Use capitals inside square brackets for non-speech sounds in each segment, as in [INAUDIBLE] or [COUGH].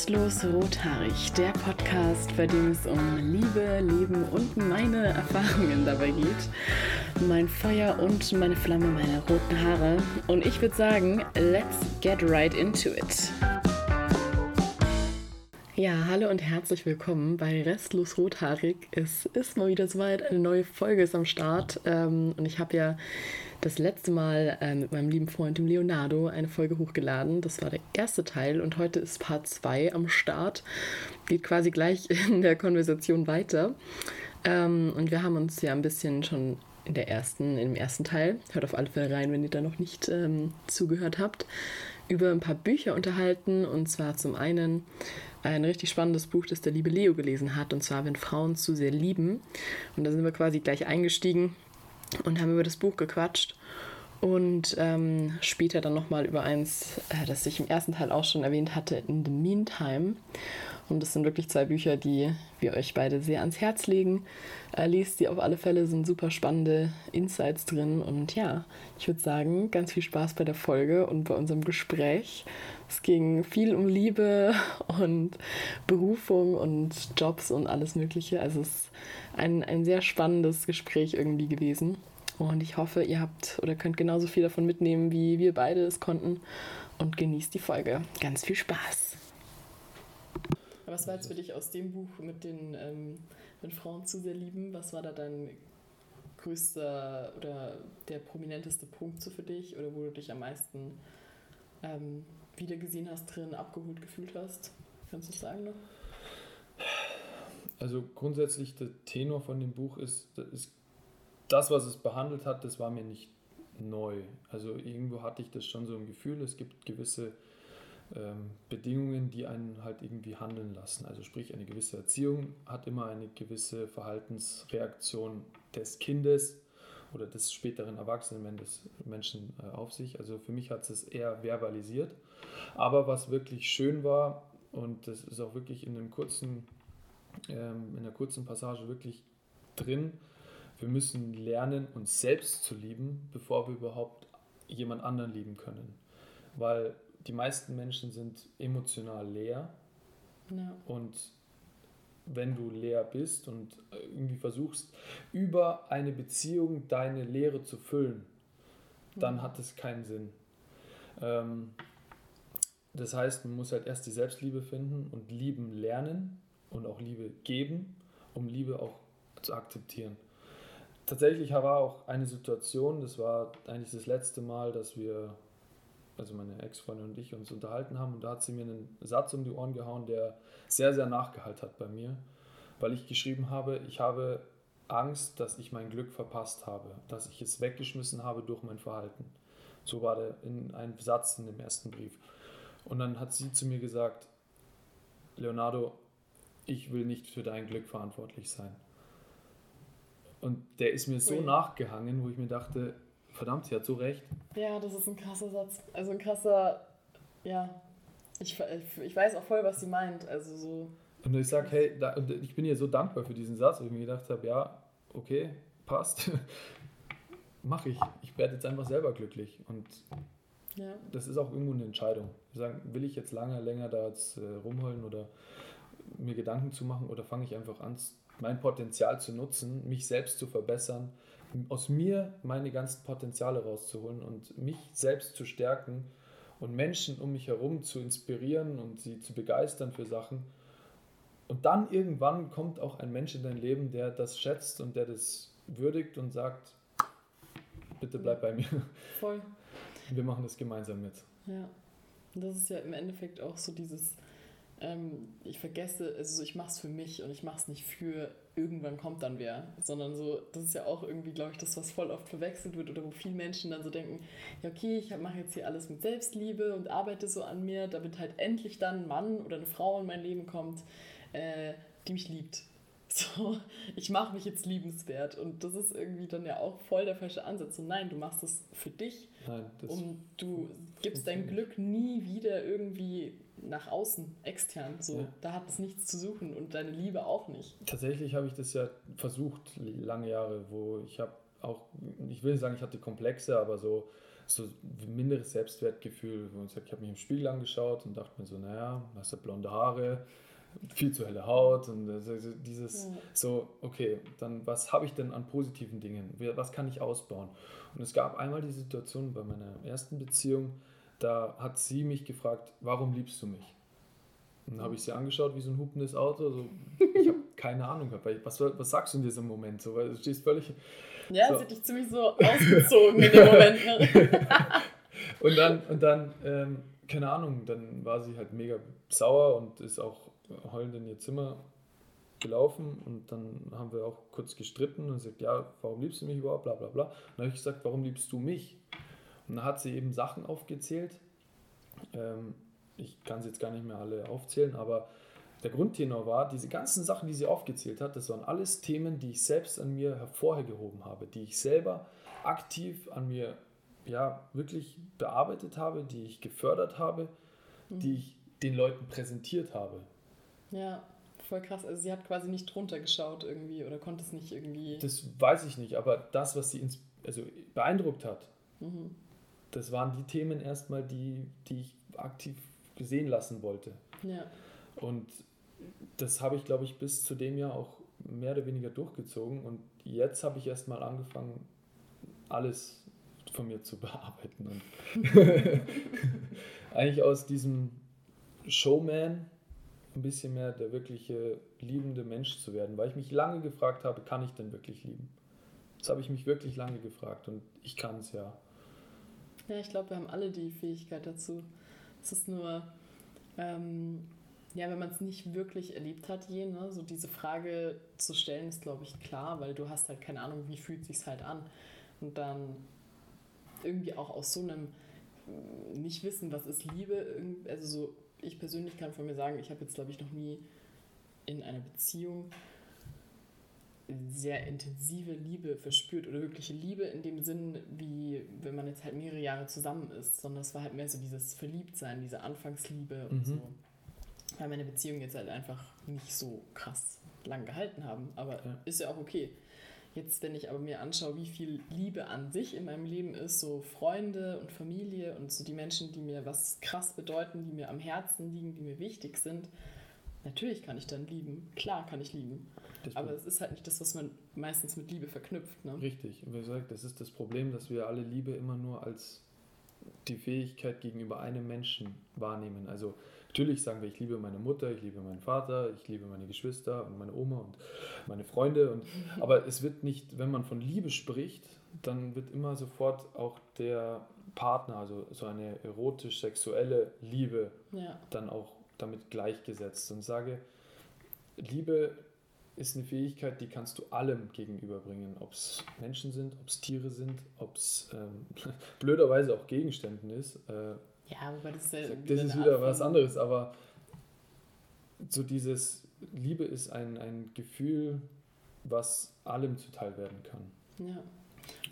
Restlos Rothaarig, der Podcast, bei dem es um Liebe, Leben und meine Erfahrungen dabei geht. Mein Feuer und meine Flamme, meine roten Haare. Und ich würde sagen, let's get right into it. Ja, hallo und herzlich willkommen bei Restlos Rothaarig. Es ist mal wieder soweit, eine neue Folge ist am Start. Ähm, und ich habe ja das letzte Mal äh, mit meinem lieben Freund, dem Leonardo, eine Folge hochgeladen. Das war der erste Teil und heute ist Part 2 am Start. Geht quasi gleich [LAUGHS] in der Konversation weiter. Ähm, und wir haben uns ja ein bisschen schon in der ersten, im ersten Teil, hört auf alle Fälle rein, wenn ihr da noch nicht ähm, zugehört habt, über ein paar Bücher unterhalten. Und zwar zum einen ein richtig spannendes Buch, das der liebe Leo gelesen hat, und zwar Wenn Frauen zu sehr lieben. Und da sind wir quasi gleich eingestiegen und haben über das Buch gequatscht und ähm, später dann nochmal über eins, äh, das ich im ersten Teil auch schon erwähnt hatte, In the Meantime. Und das sind wirklich zwei Bücher, die wir euch beide sehr ans Herz legen. Äh, lest die auf alle Fälle, sind super spannende Insights drin. Und ja, ich würde sagen, ganz viel Spaß bei der Folge und bei unserem Gespräch. Es ging viel um Liebe [LAUGHS] und Berufung und Jobs und alles Mögliche. Also es ist ein, ein sehr spannendes Gespräch irgendwie gewesen. Und ich hoffe, ihr habt oder könnt genauso viel davon mitnehmen, wie wir beide es konnten. Und genießt die Folge. Ganz viel Spaß. Was war jetzt für dich aus dem Buch mit den ähm, wenn Frauen zu sehr lieben? Was war da dein größter oder der prominenteste Punkt so für dich oder wo du dich am meisten ähm, wiedergesehen hast drin, abgeholt gefühlt hast? Kannst du sagen noch? Also grundsätzlich der Tenor von dem Buch ist, ist das, was es behandelt hat, das war mir nicht neu. Also irgendwo hatte ich das schon so im Gefühl, es gibt gewisse ähm, Bedingungen, die einen halt irgendwie handeln lassen. Also sprich, eine gewisse Erziehung hat immer eine gewisse Verhaltensreaktion des Kindes oder des späteren erwachsenen Menschen äh, auf sich. Also für mich hat es eher verbalisiert. Aber was wirklich schön war, und das ist auch wirklich in einem kurzen, ähm, in einer kurzen Passage wirklich drin, wir müssen lernen, uns selbst zu lieben, bevor wir überhaupt jemand anderen lieben können. Weil die meisten Menschen sind emotional leer. Ja. Und wenn du leer bist und irgendwie versuchst, über eine Beziehung deine Leere zu füllen, dann mhm. hat es keinen Sinn. Ähm, das heißt, man muss halt erst die Selbstliebe finden und lieben lernen und auch Liebe geben, um Liebe auch zu akzeptieren tatsächlich war auch eine Situation, das war eigentlich das letzte Mal, dass wir, also meine Ex-Freundin und ich, uns unterhalten haben und da hat sie mir einen Satz um die Ohren gehauen, der sehr, sehr nachgehalten hat bei mir, weil ich geschrieben habe, ich habe Angst, dass ich mein Glück verpasst habe, dass ich es weggeschmissen habe durch mein Verhalten. So war der in ein Satz in dem ersten Brief. Und dann hat sie zu mir gesagt, Leonardo, ich will nicht für dein Glück verantwortlich sein. Und der ist mir so nachgehangen, wo ich mir dachte, verdammt, sie hat so recht. Ja, das ist ein krasser Satz. Also ein krasser, ja, ich, ich weiß auch voll, was sie meint. Also so. Und ich sage, hey, da, und ich bin ihr so dankbar für diesen Satz, wo ich mir gedacht habe, ja, okay, passt. [LAUGHS] Mache ich. Ich werde jetzt einfach selber glücklich. Und ja. das ist auch irgendwo eine Entscheidung. Sagen, will ich jetzt lange, länger da jetzt äh, rumholen oder mir Gedanken zu machen oder fange ich einfach an, mein Potenzial zu nutzen, mich selbst zu verbessern, aus mir meine ganzen Potenziale rauszuholen und mich selbst zu stärken und Menschen um mich herum zu inspirieren und sie zu begeistern für Sachen. Und dann irgendwann kommt auch ein Mensch in dein Leben, der das schätzt und der das würdigt und sagt, bitte bleib bei mir. Voll. Wir machen das gemeinsam mit. Ja. Und das ist ja im Endeffekt auch so dieses, ähm, ich vergesse, also ich mache es für mich und ich mache es nicht für irgendwann kommt dann wer, sondern so, das ist ja auch irgendwie, glaube ich, das, was voll oft verwechselt wird oder wo viele Menschen dann so denken, ja okay, ich mache jetzt hier alles mit Selbstliebe und arbeite so an mir, damit halt endlich dann ein Mann oder eine Frau in mein Leben kommt, äh, die mich liebt. So, ich mache mich jetzt liebenswert und das ist irgendwie dann ja auch voll der falsche Ansatz. Und nein, du machst es für dich nein, und du gibst dein Glück nie wieder irgendwie nach außen, extern. So, ja. da hat es nichts zu suchen und deine Liebe auch nicht. Tatsächlich habe ich das ja versucht, lange Jahre, wo ich habe auch, ich will nicht sagen, ich hatte Komplexe, aber so, so ein minderes Selbstwertgefühl, wo ich ich habe mich im Spiegel angeschaut und dachte mir so, naja, hast du blonde Haare, viel zu helle Haut und also dieses ja. so, okay, dann was habe ich denn an positiven Dingen? Was kann ich ausbauen? Und es gab einmal die Situation bei meiner ersten Beziehung, da hat sie mich gefragt, warum liebst du mich? Und dann habe ich sie angeschaut wie so ein hupendes Auto. So, ich habe [LAUGHS] keine Ahnung, was, was sagst du in diesem Moment? So, weil du stehst völlig. Ja, so. sie hat dich ziemlich so ausgezogen in dem Moment. Ne? [LAUGHS] und dann, und dann ähm, keine Ahnung, dann war sie halt mega sauer und ist auch heulend in ihr Zimmer gelaufen und dann haben wir auch kurz gestritten und gesagt, ja, warum liebst du mich überhaupt, bla bla bla. Und dann habe ich gesagt, warum liebst du mich? Und dann hat sie eben Sachen aufgezählt. Ähm, ich kann sie jetzt gar nicht mehr alle aufzählen, aber der Grundtenor war, diese ganzen Sachen, die sie aufgezählt hat, das waren alles Themen, die ich selbst an mir hervorgehoben habe, die ich selber aktiv an mir ja, wirklich bearbeitet habe, die ich gefördert habe, mhm. die ich den Leuten präsentiert habe. Ja, voll krass. Also sie hat quasi nicht drunter geschaut irgendwie oder konnte es nicht irgendwie. Das weiß ich nicht, aber das, was sie ins, also beeindruckt hat, mhm. das waren die Themen erstmal, die, die ich aktiv gesehen lassen wollte. Ja. Und das habe ich, glaube ich, bis zu dem Jahr auch mehr oder weniger durchgezogen. Und jetzt habe ich erstmal angefangen, alles von mir zu bearbeiten. Und [LAUGHS] eigentlich aus diesem Showman ein bisschen mehr der wirkliche liebende Mensch zu werden, weil ich mich lange gefragt habe, kann ich denn wirklich lieben? Das habe ich mich wirklich lange gefragt und ich kann es ja. Ja, ich glaube, wir haben alle die Fähigkeit dazu. Es ist nur, ähm, ja, wenn man es nicht wirklich erlebt hat, je, ne, so diese Frage zu stellen, ist, glaube ich, klar, weil du hast halt keine Ahnung, wie fühlt sich halt an. Und dann irgendwie auch aus so einem nicht wissen, was ist Liebe, also so ich persönlich kann von mir sagen, ich habe jetzt, glaube ich, noch nie in einer Beziehung sehr intensive Liebe verspürt oder wirkliche Liebe in dem Sinn, wie wenn man jetzt halt mehrere Jahre zusammen ist, sondern es war halt mehr so dieses Verliebtsein, diese Anfangsliebe und mhm. so. Weil meine Beziehungen jetzt halt einfach nicht so krass lang gehalten haben, aber ja. ist ja auch okay. Jetzt, wenn ich aber mir anschaue, wie viel Liebe an sich in meinem Leben ist, so Freunde und Familie und so die Menschen, die mir was krass bedeuten, die mir am Herzen liegen, die mir wichtig sind, natürlich kann ich dann lieben. Klar kann ich lieben. Das aber es ist halt nicht das, was man meistens mit Liebe verknüpft. Ne? Richtig. Und wie gesagt, das ist das Problem, dass wir alle Liebe immer nur als die Fähigkeit gegenüber einem Menschen wahrnehmen. Also Natürlich sagen wir, ich liebe meine Mutter, ich liebe meinen Vater, ich liebe meine Geschwister und meine Oma und meine Freunde. Und, [LAUGHS] aber es wird nicht, wenn man von Liebe spricht, dann wird immer sofort auch der Partner, also so eine erotisch-sexuelle Liebe, ja. dann auch damit gleichgesetzt. Und sage, Liebe ist eine Fähigkeit, die kannst du allem gegenüberbringen, ob es Menschen sind, ob es Tiere sind, ob es ähm, [LAUGHS] blöderweise auch Gegenständen ist. Äh, ja, wobei das ist ja Das ist wieder was anderes, aber so dieses Liebe ist ein, ein Gefühl, was allem zuteil werden kann. Ja.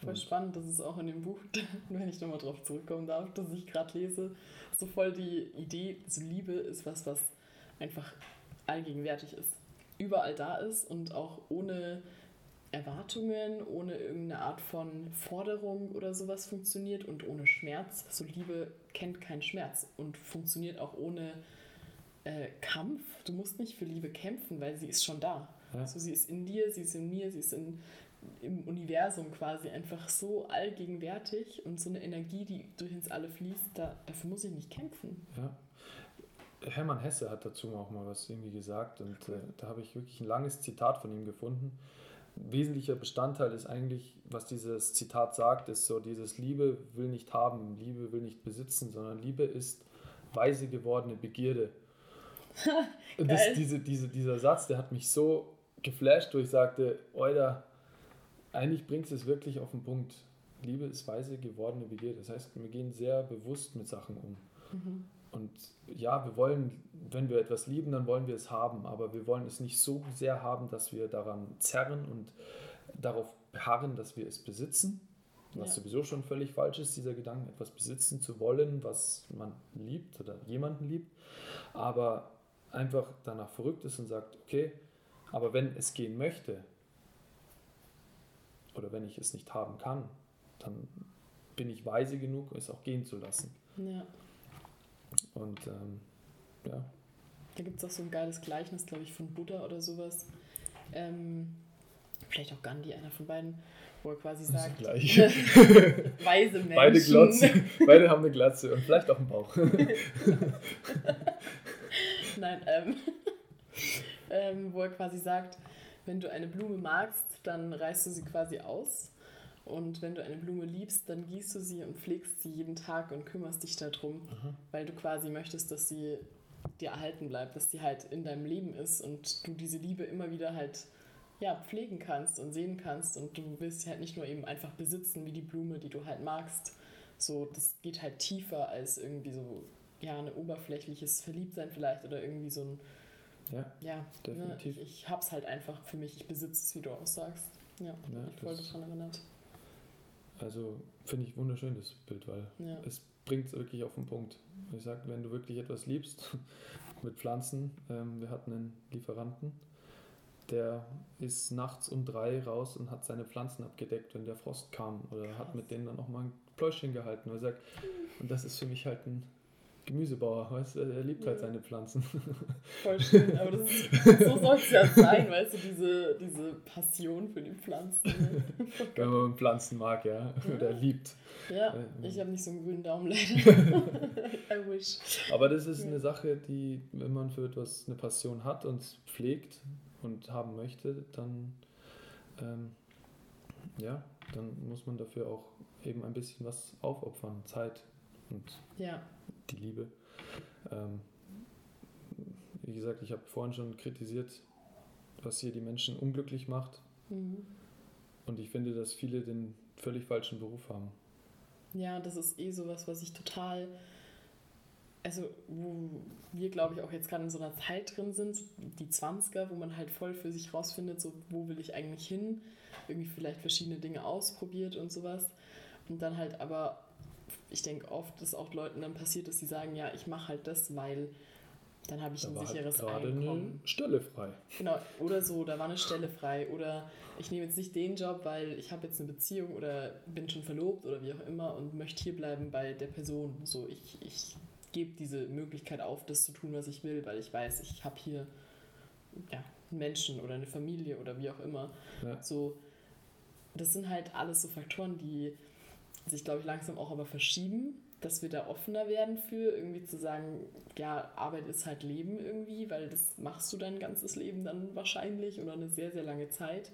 Voll und spannend, das ist auch in dem Buch, [LAUGHS] wenn ich nochmal drauf zurückkommen darf, das ich gerade lese, so voll die Idee, so Liebe ist was, was einfach allgegenwärtig ist. Überall da ist und auch ohne Erwartungen, ohne irgendeine Art von Forderung oder sowas funktioniert und ohne Schmerz. So Liebe kennt keinen Schmerz und funktioniert auch ohne äh, Kampf. Du musst nicht für Liebe kämpfen, weil sie ist schon da. Ja. Also sie ist in dir, sie ist in mir, sie ist in, im Universum quasi einfach so allgegenwärtig und so eine Energie, die durch uns alle fließt, da, dafür muss ich nicht kämpfen. Ja. Hermann Hesse hat dazu auch mal was irgendwie gesagt und äh, da habe ich wirklich ein langes Zitat von ihm gefunden wesentlicher Bestandteil ist eigentlich, was dieses Zitat sagt, ist so dieses Liebe will nicht haben, Liebe will nicht besitzen, sondern Liebe ist weise gewordene Begierde. [LAUGHS] Und das, diese, diese, dieser Satz, der hat mich so geflasht, wo ich sagte, Oida, eigentlich bringt es wirklich auf den Punkt. Liebe ist weise gewordene Begierde. Das heißt, wir gehen sehr bewusst mit Sachen um. Mhm. Und ja, wir wollen, wenn wir etwas lieben, dann wollen wir es haben, aber wir wollen es nicht so sehr haben, dass wir daran zerren und darauf beharren, dass wir es besitzen, was ja. sowieso schon völlig falsch ist, dieser Gedanke, etwas besitzen zu wollen, was man liebt oder jemanden liebt, aber einfach danach verrückt ist und sagt, okay, aber wenn es gehen möchte oder wenn ich es nicht haben kann, dann bin ich weise genug, es auch gehen zu lassen. Ja. Und ähm, ja. Da gibt es auch so ein geiles Gleichnis, glaube ich, von Buddha oder sowas. Ähm, vielleicht auch Gandhi, einer von beiden, wo er quasi sagt, gleich. [LAUGHS] weise Menschen. Beide glotzen, beide haben eine Glatze und vielleicht auch einen Bauch. [LAUGHS] Nein, ähm, [LAUGHS] ähm, wo er quasi sagt, wenn du eine Blume magst, dann reißt du sie quasi aus. Und wenn du eine Blume liebst, dann gießt du sie und pflegst sie jeden Tag und kümmerst dich darum, mhm. weil du quasi möchtest, dass sie dir erhalten bleibt, dass sie halt in deinem Leben ist und du diese Liebe immer wieder halt ja, pflegen kannst und sehen kannst und du willst sie halt nicht nur eben einfach besitzen wie die Blume, die du halt magst. So, das geht halt tiefer als irgendwie so, ja, ein oberflächliches Verliebtsein vielleicht oder irgendwie so ein, ja, ja ne, definitiv. Ne, ich, ich hab's halt einfach für mich, ich besitze es, wie du auch sagst. Ja, ja ich voll davon erinnert. Also finde ich wunderschön das Bild, weil ja. es bringt es wirklich auf den Punkt. Ich sage, wenn du wirklich etwas liebst [LAUGHS] mit Pflanzen, ähm, wir hatten einen Lieferanten, der ist nachts um drei raus und hat seine Pflanzen abgedeckt, wenn der Frost kam. Oder Krass. hat mit denen dann auch mal ein Pläuschchen gehalten. Und, sagt, und das ist für mich halt ein Gemüsebauer, weißt du, er liebt halt seine Pflanzen. [LAUGHS] Voll schön, aber das ist, so soll es ja sein, weißt du, diese, diese Passion für die Pflanzen. [LAUGHS] Wenn man Pflanzen mag, ja, oder liebt. Ja, äh, ich habe nicht so einen grünen Daumen leider. [LAUGHS] I wish. Aber das ist eine Sache, die, wenn man für etwas eine Passion hat und pflegt und haben möchte, dann, ähm, ja, dann muss man dafür auch eben ein bisschen was aufopfern, Zeit und ja die Liebe. Ähm, wie gesagt, ich habe vorhin schon kritisiert, was hier die Menschen unglücklich macht. Mhm. Und ich finde, dass viele den völlig falschen Beruf haben. Ja, das ist eh sowas, was ich total, also wo wir, glaube ich, auch jetzt gerade in so einer Zeit drin sind, die 20er, wo man halt voll für sich rausfindet, so wo will ich eigentlich hin, irgendwie vielleicht verschiedene Dinge ausprobiert und sowas. Und dann halt aber ich denke oft, dass auch Leuten dann passiert, dass sie sagen, ja, ich mache halt das, weil dann habe ich da ein halt sicheres halt Einkommen. Eine Stelle frei. Genau, oder so, da war eine Stelle frei. Oder ich nehme jetzt nicht den Job, weil ich habe jetzt eine Beziehung oder bin schon verlobt oder wie auch immer und möchte hier bleiben bei der Person. So, ich, ich gebe diese Möglichkeit auf, das zu tun, was ich will, weil ich weiß, ich habe hier ja, einen Menschen oder eine Familie oder wie auch immer. Ja. So, das sind halt alles so Faktoren, die sich, glaube ich, langsam auch aber verschieben, dass wir da offener werden für irgendwie zu sagen, ja, Arbeit ist halt Leben irgendwie, weil das machst du dein ganzes Leben dann wahrscheinlich oder eine sehr, sehr lange Zeit.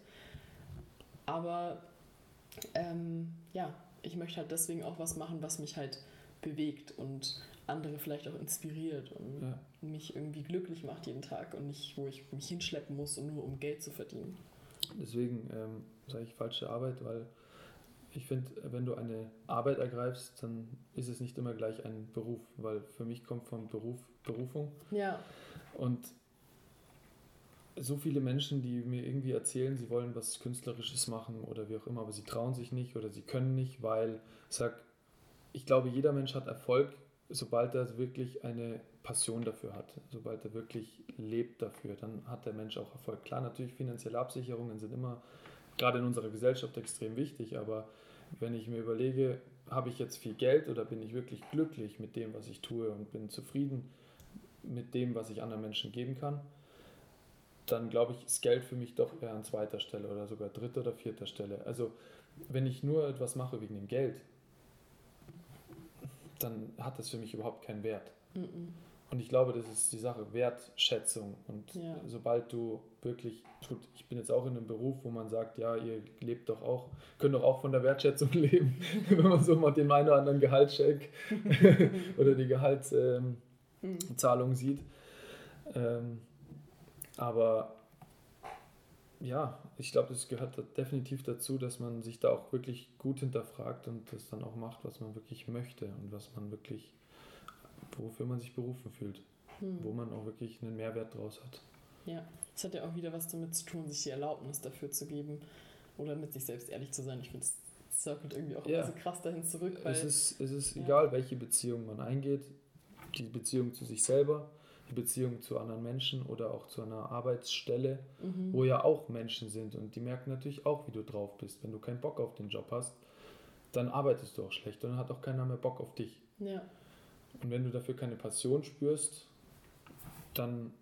Aber ähm, ja, ich möchte halt deswegen auch was machen, was mich halt bewegt und andere vielleicht auch inspiriert und ja. mich irgendwie glücklich macht jeden Tag und nicht, wo ich mich hinschleppen muss, um nur um Geld zu verdienen. Deswegen ähm, sage ich falsche Arbeit, weil ich finde, wenn du eine Arbeit ergreifst, dann ist es nicht immer gleich ein Beruf, weil für mich kommt vom Beruf Berufung. Ja. Und so viele Menschen, die mir irgendwie erzählen, sie wollen was Künstlerisches machen oder wie auch immer, aber sie trauen sich nicht oder sie können nicht, weil ich sage, ich glaube, jeder Mensch hat Erfolg, sobald er wirklich eine Passion dafür hat, sobald er wirklich lebt dafür, dann hat der Mensch auch Erfolg. Klar, natürlich finanzielle Absicherungen sind immer gerade in unserer Gesellschaft extrem wichtig, aber wenn ich mir überlege, habe ich jetzt viel Geld oder bin ich wirklich glücklich mit dem, was ich tue und bin zufrieden mit dem, was ich anderen Menschen geben kann, dann glaube ich, ist Geld für mich doch eher an zweiter Stelle oder sogar dritter oder vierter Stelle. Also wenn ich nur etwas mache wegen dem Geld, dann hat das für mich überhaupt keinen Wert. Mm -mm. Und ich glaube, das ist die Sache, Wertschätzung. Und ja. sobald du wirklich, gut, ich bin jetzt auch in einem Beruf, wo man sagt, ja, ihr lebt doch auch, könnt doch auch von der Wertschätzung [LAUGHS] leben, [LAUGHS] wenn man so mal den einen oder anderen Gehaltscheck [LAUGHS] oder die Gehaltszahlung ähm, mhm. sieht. Ähm, aber ja, ich glaube, das gehört definitiv dazu, dass man sich da auch wirklich gut hinterfragt und das dann auch macht, was man wirklich möchte und was man wirklich wofür man sich berufen fühlt, hm. wo man auch wirklich einen Mehrwert draus hat. Ja, es hat ja auch wieder was damit zu tun, sich die Erlaubnis dafür zu geben oder mit sich selbst ehrlich zu sein. Ich finde, es circelt irgendwie auch ja. immer so krass dahin zurück. Weil, es ist, es ist ja. egal, welche Beziehung man eingeht, die Beziehung zu sich selber, die Beziehung zu anderen Menschen oder auch zu einer Arbeitsstelle, mhm. wo ja auch Menschen sind und die merken natürlich auch, wie du drauf bist. Wenn du keinen Bock auf den Job hast, dann arbeitest du auch schlecht und dann hat auch keiner mehr Bock auf dich. Ja. Und wenn du dafür keine Passion spürst, dann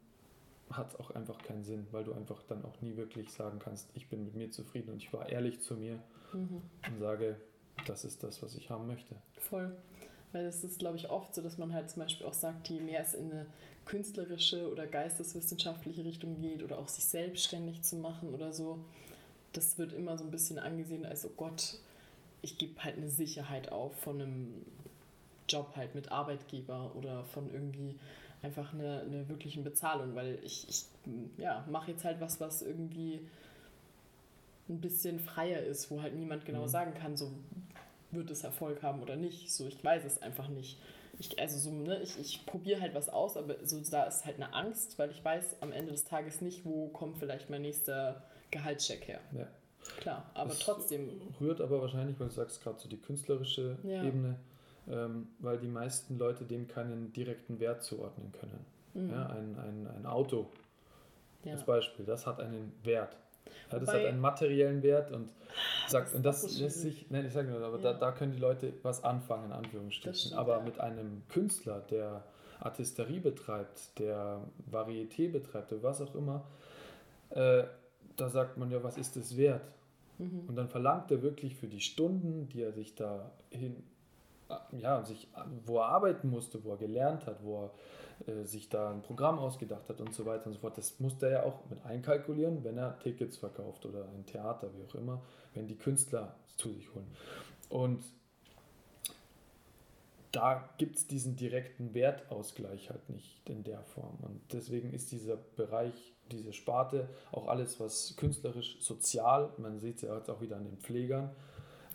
hat es auch einfach keinen Sinn, weil du einfach dann auch nie wirklich sagen kannst, ich bin mit mir zufrieden und ich war ehrlich zu mir mhm. und sage, das ist das, was ich haben möchte. Voll. Weil es ist, glaube ich, oft so, dass man halt zum Beispiel auch sagt, je mehr es in eine künstlerische oder geisteswissenschaftliche Richtung geht oder auch sich selbstständig zu machen oder so, das wird immer so ein bisschen angesehen als, oh Gott, ich gebe halt eine Sicherheit auf von einem Job halt mit Arbeitgeber oder von irgendwie einfach eine, eine wirklichen Bezahlung, weil ich, ich ja, mache jetzt halt was, was irgendwie ein bisschen freier ist, wo halt niemand genau mhm. sagen kann, so wird es Erfolg haben oder nicht. So, ich weiß es einfach nicht. Ich, also so, ne, ich, ich probiere halt was aus, aber so, da ist halt eine Angst, weil ich weiß am Ende des Tages nicht, wo kommt vielleicht mein nächster Gehaltscheck her. Ja. Klar, aber das trotzdem. Rührt aber wahrscheinlich, weil du sagst gerade so die künstlerische ja. Ebene, ähm, weil die meisten Leute dem keinen direkten Wert zuordnen können. Mhm. Ja, ein, ein, ein Auto ja. als Beispiel, das hat einen Wert. Ja, das Wobei, hat einen materiellen Wert und sagt, das und das lässt sich, nein, ich sage nur, aber da, da können die Leute was anfangen, in Anführungsstrichen. Stimmt, aber mit einem Künstler, der Artisterie betreibt, der Varieté betreibt oder was auch immer, äh, da sagt man ja, was ist es wert? Mhm. Und dann verlangt er wirklich für die Stunden, die er sich da hin, ja, sich, wo er arbeiten musste, wo er gelernt hat, wo er äh, sich da ein Programm ausgedacht hat und so weiter und so fort. Das musste er ja auch mit einkalkulieren, wenn er Tickets verkauft oder ein Theater, wie auch immer, wenn die Künstler zu sich holen. Und da gibt es diesen direkten Wertausgleich halt nicht in der Form. Und deswegen ist dieser Bereich, diese Sparte, auch alles, was künstlerisch, sozial, man sieht es ja jetzt auch wieder an den Pflegern,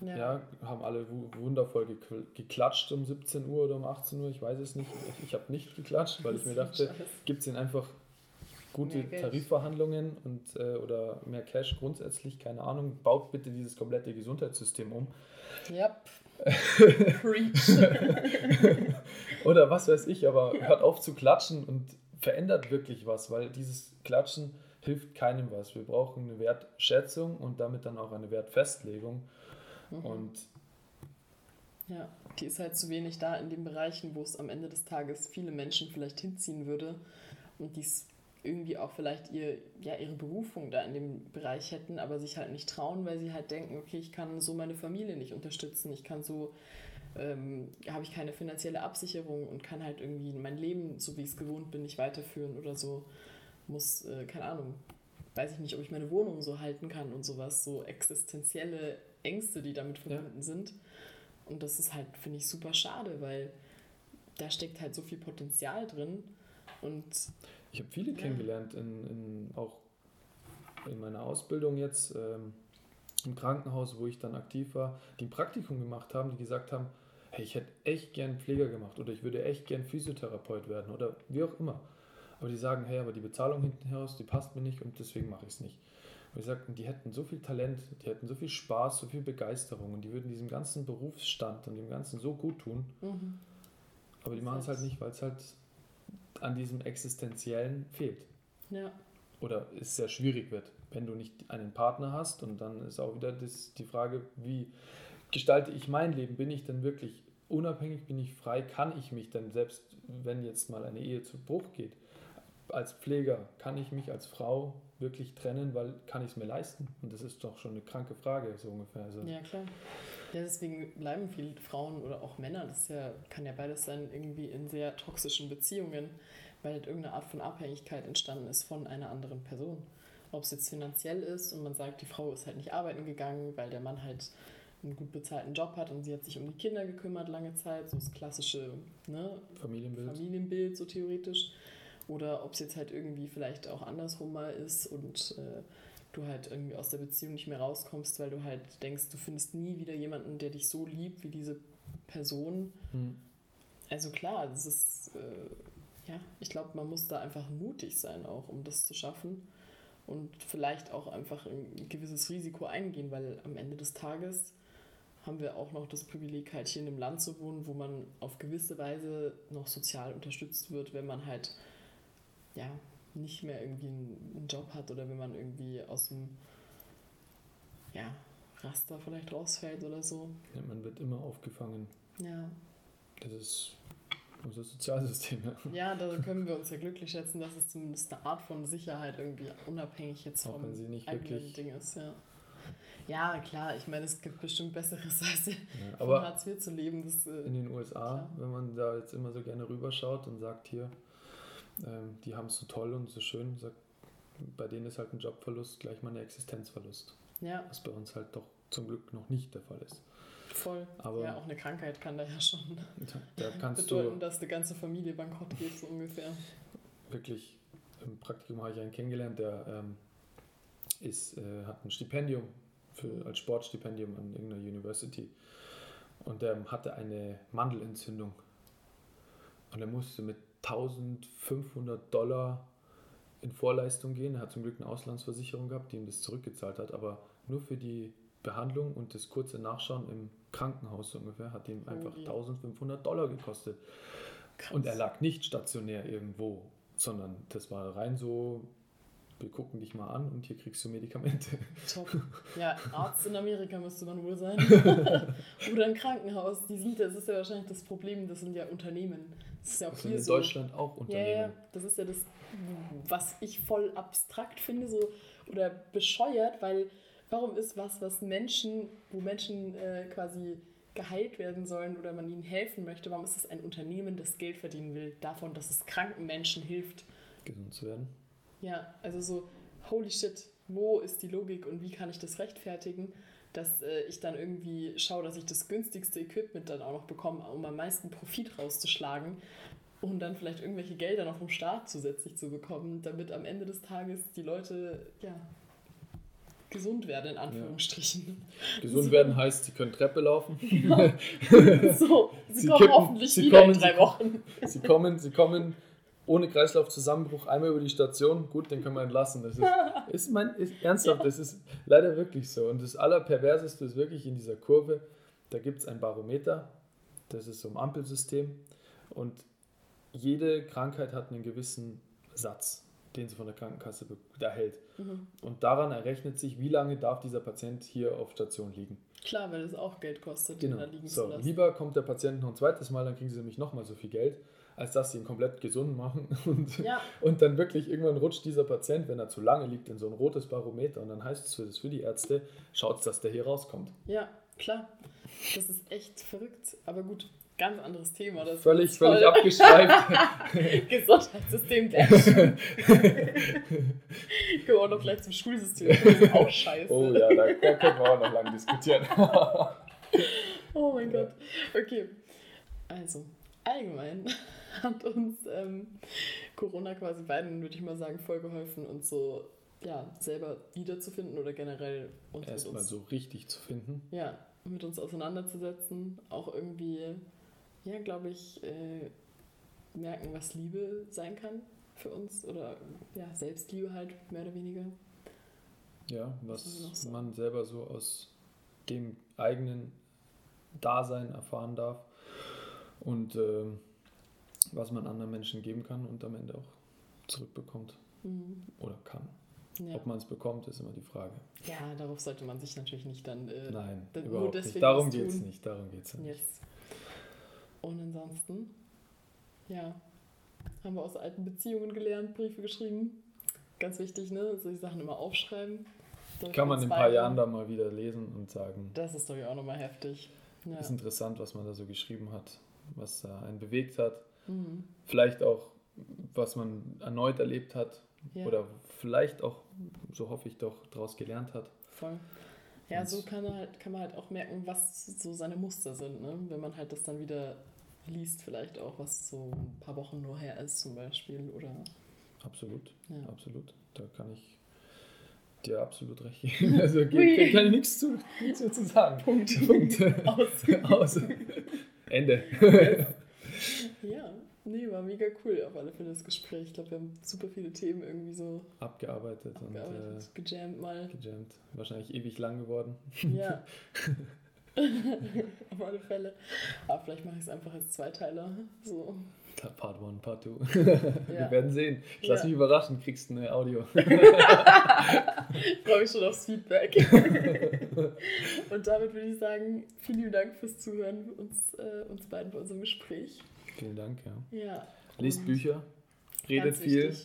ja. ja. haben alle wundervoll geklatscht um 17 Uhr oder um 18 Uhr, ich weiß es nicht. Ich habe nicht geklatscht, weil ich mir [LAUGHS] dachte, gibt es ihnen einfach gute Tarifverhandlungen und, äh, oder mehr Cash grundsätzlich, keine Ahnung. Baut bitte dieses komplette Gesundheitssystem um. Ja. [LAUGHS] [LAUGHS] oder was weiß ich, aber hört auf zu klatschen und verändert wirklich was, weil dieses Klatschen hilft keinem was. Wir brauchen eine Wertschätzung und damit dann auch eine Wertfestlegung. Mhm. Und ja, die ist halt zu wenig da in den Bereichen, wo es am Ende des Tages viele Menschen vielleicht hinziehen würde und die irgendwie auch vielleicht ihr, ja, ihre Berufung da in dem Bereich hätten, aber sich halt nicht trauen, weil sie halt denken, okay, ich kann so meine Familie nicht unterstützen, ich kann so, ähm, habe ich keine finanzielle Absicherung und kann halt irgendwie mein Leben, so wie ich es gewohnt bin, nicht weiterführen oder so, muss, äh, keine Ahnung, weiß ich nicht, ob ich meine Wohnung so halten kann und sowas, so existenzielle Ängste, die damit verbunden ja. sind. Und das ist halt, finde ich, super schade, weil da steckt halt so viel Potenzial drin. Und ich habe viele ja. kennengelernt, in, in, auch in meiner Ausbildung jetzt ähm, im Krankenhaus, wo ich dann aktiv war, die ein Praktikum gemacht haben, die gesagt haben, hey, ich hätte echt gern Pfleger gemacht oder ich würde echt gern Physiotherapeut werden oder wie auch immer. Aber die sagen, hey, aber die Bezahlung hinten heraus, die passt mir nicht und deswegen mache ich es nicht. Und ich sagte, die hätten so viel Talent, die hätten so viel Spaß, so viel Begeisterung und die würden diesem ganzen Berufsstand und dem Ganzen so gut tun. Mhm. Aber die machen es halt nicht, weil es halt an diesem Existenziellen fehlt. Ja. Oder es sehr schwierig wird, wenn du nicht einen Partner hast. Und dann ist auch wieder das, die Frage, wie gestalte ich mein Leben? Bin ich denn wirklich unabhängig? Bin ich frei? Kann ich mich denn selbst, wenn jetzt mal eine Ehe zu Bruch geht, als Pfleger, kann ich mich als Frau wirklich trennen, weil kann ich es mir leisten? Und das ist doch schon eine kranke Frage, so ungefähr. Also ja, klar. Ja, deswegen bleiben viele Frauen oder auch Männer, das ja, kann ja beides sein, irgendwie in sehr toxischen Beziehungen, weil halt irgendeine Art von Abhängigkeit entstanden ist von einer anderen Person. Ob es jetzt finanziell ist und man sagt, die Frau ist halt nicht arbeiten gegangen, weil der Mann halt einen gut bezahlten Job hat und sie hat sich um die Kinder gekümmert lange Zeit, so das klassische ne, Familienbild. Familienbild, so theoretisch. Oder ob es jetzt halt irgendwie vielleicht auch andersrum mal ist und äh, du halt irgendwie aus der Beziehung nicht mehr rauskommst, weil du halt denkst, du findest nie wieder jemanden, der dich so liebt wie diese Person. Hm. Also klar, das ist, äh, ja, ich glaube, man muss da einfach mutig sein auch, um das zu schaffen und vielleicht auch einfach ein gewisses Risiko eingehen, weil am Ende des Tages haben wir auch noch das Privileg, halt hier in einem Land zu wohnen, wo man auf gewisse Weise noch sozial unterstützt wird, wenn man halt ja, nicht mehr irgendwie einen Job hat oder wenn man irgendwie aus dem, ja, Raster vielleicht rausfällt oder so. Ja, man wird immer aufgefangen. Ja. Das ist unser Sozialsystem. Ja, da können wir uns ja glücklich schätzen, dass es zumindest eine Art von Sicherheit irgendwie unabhängig jetzt Auch vom wenn sie nicht eigenen wirklich- Ding ist. Ja. ja, klar, ich meine, es gibt bestimmt Besseres, [LAUGHS] als Ja, aber Hartz IV zu leben. Das, äh, in den USA, Klar. wenn man da jetzt immer so gerne rüberschaut und sagt, hier, ähm, die haben es so toll und so schön, sagt, bei denen ist halt ein Jobverlust gleich mal ein Existenzverlust. ja, Was bei uns halt doch zum Glück noch nicht der Fall ist. voll. Aber- ja, auch eine Krankheit kann da ja schon Da kannst bedeuten, du dass die ganze Familie bankrott geht, so ungefähr. wirklich, im Praktikum habe ich einen kennengelernt, der ähm, ist, äh, hat ein Stipendium für, als Sportstipendium an irgendeiner University und der hatte eine Mandelentzündung und er musste mit 1500 Dollar in Vorleistung gehen. Er hat zum Glück eine Auslandsversicherung gehabt, die ihm das zurückgezahlt hat, aber nur für die Behandlung und das kurze Nachschauen im Krankenhaus ungefähr hat ihm einfach Ui. 1500 Dollar gekostet. Krass. Und er lag nicht stationär irgendwo, sondern das war rein so, wir gucken dich mal an und hier kriegst du Medikamente. Top. Ja, Arzt in Amerika müsste man wohl sein. [LAUGHS] Oder ein Krankenhaus. Die sind, das ist ja wahrscheinlich das Problem, das sind ja Unternehmen. Das ist ja auch Das sind hier in so. Deutschland auch Ja, Unternehmen. ja, das ist ja das, was ich voll abstrakt finde, so oder bescheuert, weil warum ist was, was Menschen, wo Menschen äh, quasi geheilt werden sollen oder man ihnen helfen möchte, warum ist es ein Unternehmen, das Geld verdienen will, davon, dass es kranken Menschen hilft? Gesund zu werden. Ja, also so, holy shit, wo ist die Logik und wie kann ich das rechtfertigen, dass äh, ich dann irgendwie schaue, dass ich das günstigste Equipment dann auch noch bekomme, um am meisten Profit rauszuschlagen und dann vielleicht irgendwelche Gelder noch vom Staat zusätzlich zu bekommen, damit am Ende des Tages die Leute, ja, gesund werden, in Anführungsstrichen. Gesund So. werden heißt, sie können Treppe laufen, [LAUGHS] so, sie, Sie kommen kippen- hoffentlich sie wieder kommen- in drei Wochen. sie kommen, sie kommen ohne Kreislaufzusammenbruch einmal über die Station, gut, den können wir entlassen. Das ist, [LAUGHS] ist, mein, ist ernsthaft, das ist leider wirklich so. Und das Allerperverseste ist wirklich in dieser Kurve, da gibt es ein Barometer, das ist so ein Ampelsystem und jede Krankheit hat einen gewissen Satz, den sie von der Krankenkasse erhält. Mhm. Und daran errechnet sich, wie lange darf dieser Patient hier auf Station liegen. Klar, weil es auch Geld kostet, den Genau. da liegen So, zu lassen. lieber kommt der Patient noch ein zweites Mal, dann kriegen sie nämlich nochmal so viel Geld, als dass sie ihn komplett gesund machen. [LAUGHS] Und, Ja, und dann wirklich irgendwann rutscht dieser Patient, wenn er zu lange liegt, in so ein rotes Barometer. Und dann heißt es für, das für die Ärzte, schaut, dass der hier rauskommt. Ja, klar. Das ist echt verrückt. Aber gut, ganz anderes Thema. Das Völlig, völlig abgeschweift. [LAUGHS] Gesundheitssystem bashen. Können [LAUGHS] wir auch noch gleich zum Schulsystem. Das ist auch scheiße. oh ja, da, da können wir auch noch lange diskutieren. Oh mein Gott. Okay. Also, allgemein [LAUGHS] hat uns ähm, Corona quasi beiden, würde ich mal sagen, voll geholfen, uns so ja, selber wiederzufinden oder generell uns Erstmal so richtig zu finden. ja, mit uns auseinanderzusetzen, auch irgendwie, ja, glaube ich, äh, merken, was Liebe sein kann für uns oder ja, Selbstliebe halt, mehr oder weniger. Ja, was so? man selber so aus dem eigenen Dasein erfahren darf und ähm, was man anderen Menschen geben kann und am Ende auch zurückbekommt Mhm. oder kann. Ja. Ob man es bekommt, ist immer die Frage. ja, darauf sollte man sich natürlich nicht dann. Äh, Nein, dann überhaupt nicht. Darum geht es nicht. Darum geht's nicht. Yes. Und ansonsten, ja, haben wir aus alten Beziehungen gelernt, Briefe geschrieben. Ganz wichtig, ne? Solche Sachen immer aufschreiben. Kann man in ein paar. Jahren da mal wieder lesen und sagen, Das ist doch ja auch nochmal heftig. Ja. ist interessant, was man da so geschrieben hat, was da einen bewegt hat. Mhm. Vielleicht auch, was man erneut erlebt hat Ja. oder vielleicht auch, so hoffe ich doch, daraus gelernt hat. Voll. Ja, Und- so kann, halt, kann man halt auch merken, was so seine Muster sind, ne? wenn man halt das dann wieder liest, vielleicht auch, was so ein paar Wochen nur her ist zum Beispiel. Oder Absolut, ja. absolut. Da kann ich dir absolut recht geben. [LAUGHS] Also Ui. kann, ich nichts zu, nichts zu sagen. Punkt. Punkt. [LAUGHS] Aus. Aus. Ende. Nee, war mega cool auf alle Fälle das Gespräch. Ich glaube, wir haben super viele Themen irgendwie so Abgearbeitet, abgearbeitet, gejammt mal. und äh, gejammt. Wahrscheinlich ewig lang geworden. Ja. [LAUGHS] [LAUGHS] Auf alle Fälle. Aber vielleicht mache ich es einfach als Zweiteiler. So. Part 1, Part 2. Ja. [LAUGHS] Wir werden sehen. Ich lass ja. mich überraschen, kriegst eine Audio. ich [LAUGHS] freue mich schon aufs Feedback. Und damit würde ich sagen, vielen Dank fürs Zuhören, uns, äh, uns beiden bei unserem Gespräch. Vielen Dank, ja. ja Lest Bücher, redet viel,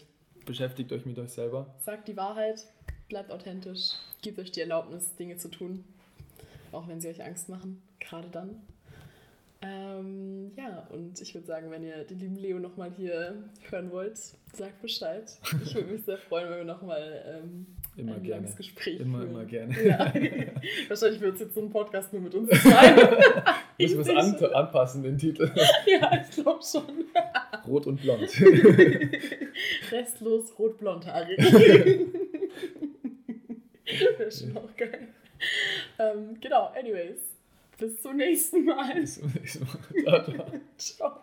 beschäftigt euch mit euch selber. Sagt die Wahrheit, bleibt authentisch, gebt euch die Erlaubnis, Dinge zu tun, auch wenn sie euch Angst machen, gerade dann. Ähm, ja, und ich würde sagen, wenn ihr den lieben Leo nochmal hier hören wollt, sagt Bescheid. Ich würde mich sehr freuen, wenn wir nochmal ähm, immer ein gerne. Gespräch immer, führen. Immer gerne. Ja. [LAUGHS] Wahrscheinlich wird es jetzt so ein Podcast nur mit uns zwei. [LAUGHS] Müssen wir es an, anpassen, den Titel. [LAUGHS] ja, ich glaube schon. Rot und blond. Restlos rot-blondhaarig. Wäre schon auch geil. [LAUGHS] Ähm, genau, anyways. Bis zum nächsten Mal. Bis zum nächsten Mal. [LAUGHS] Ciao, ciao. ciao.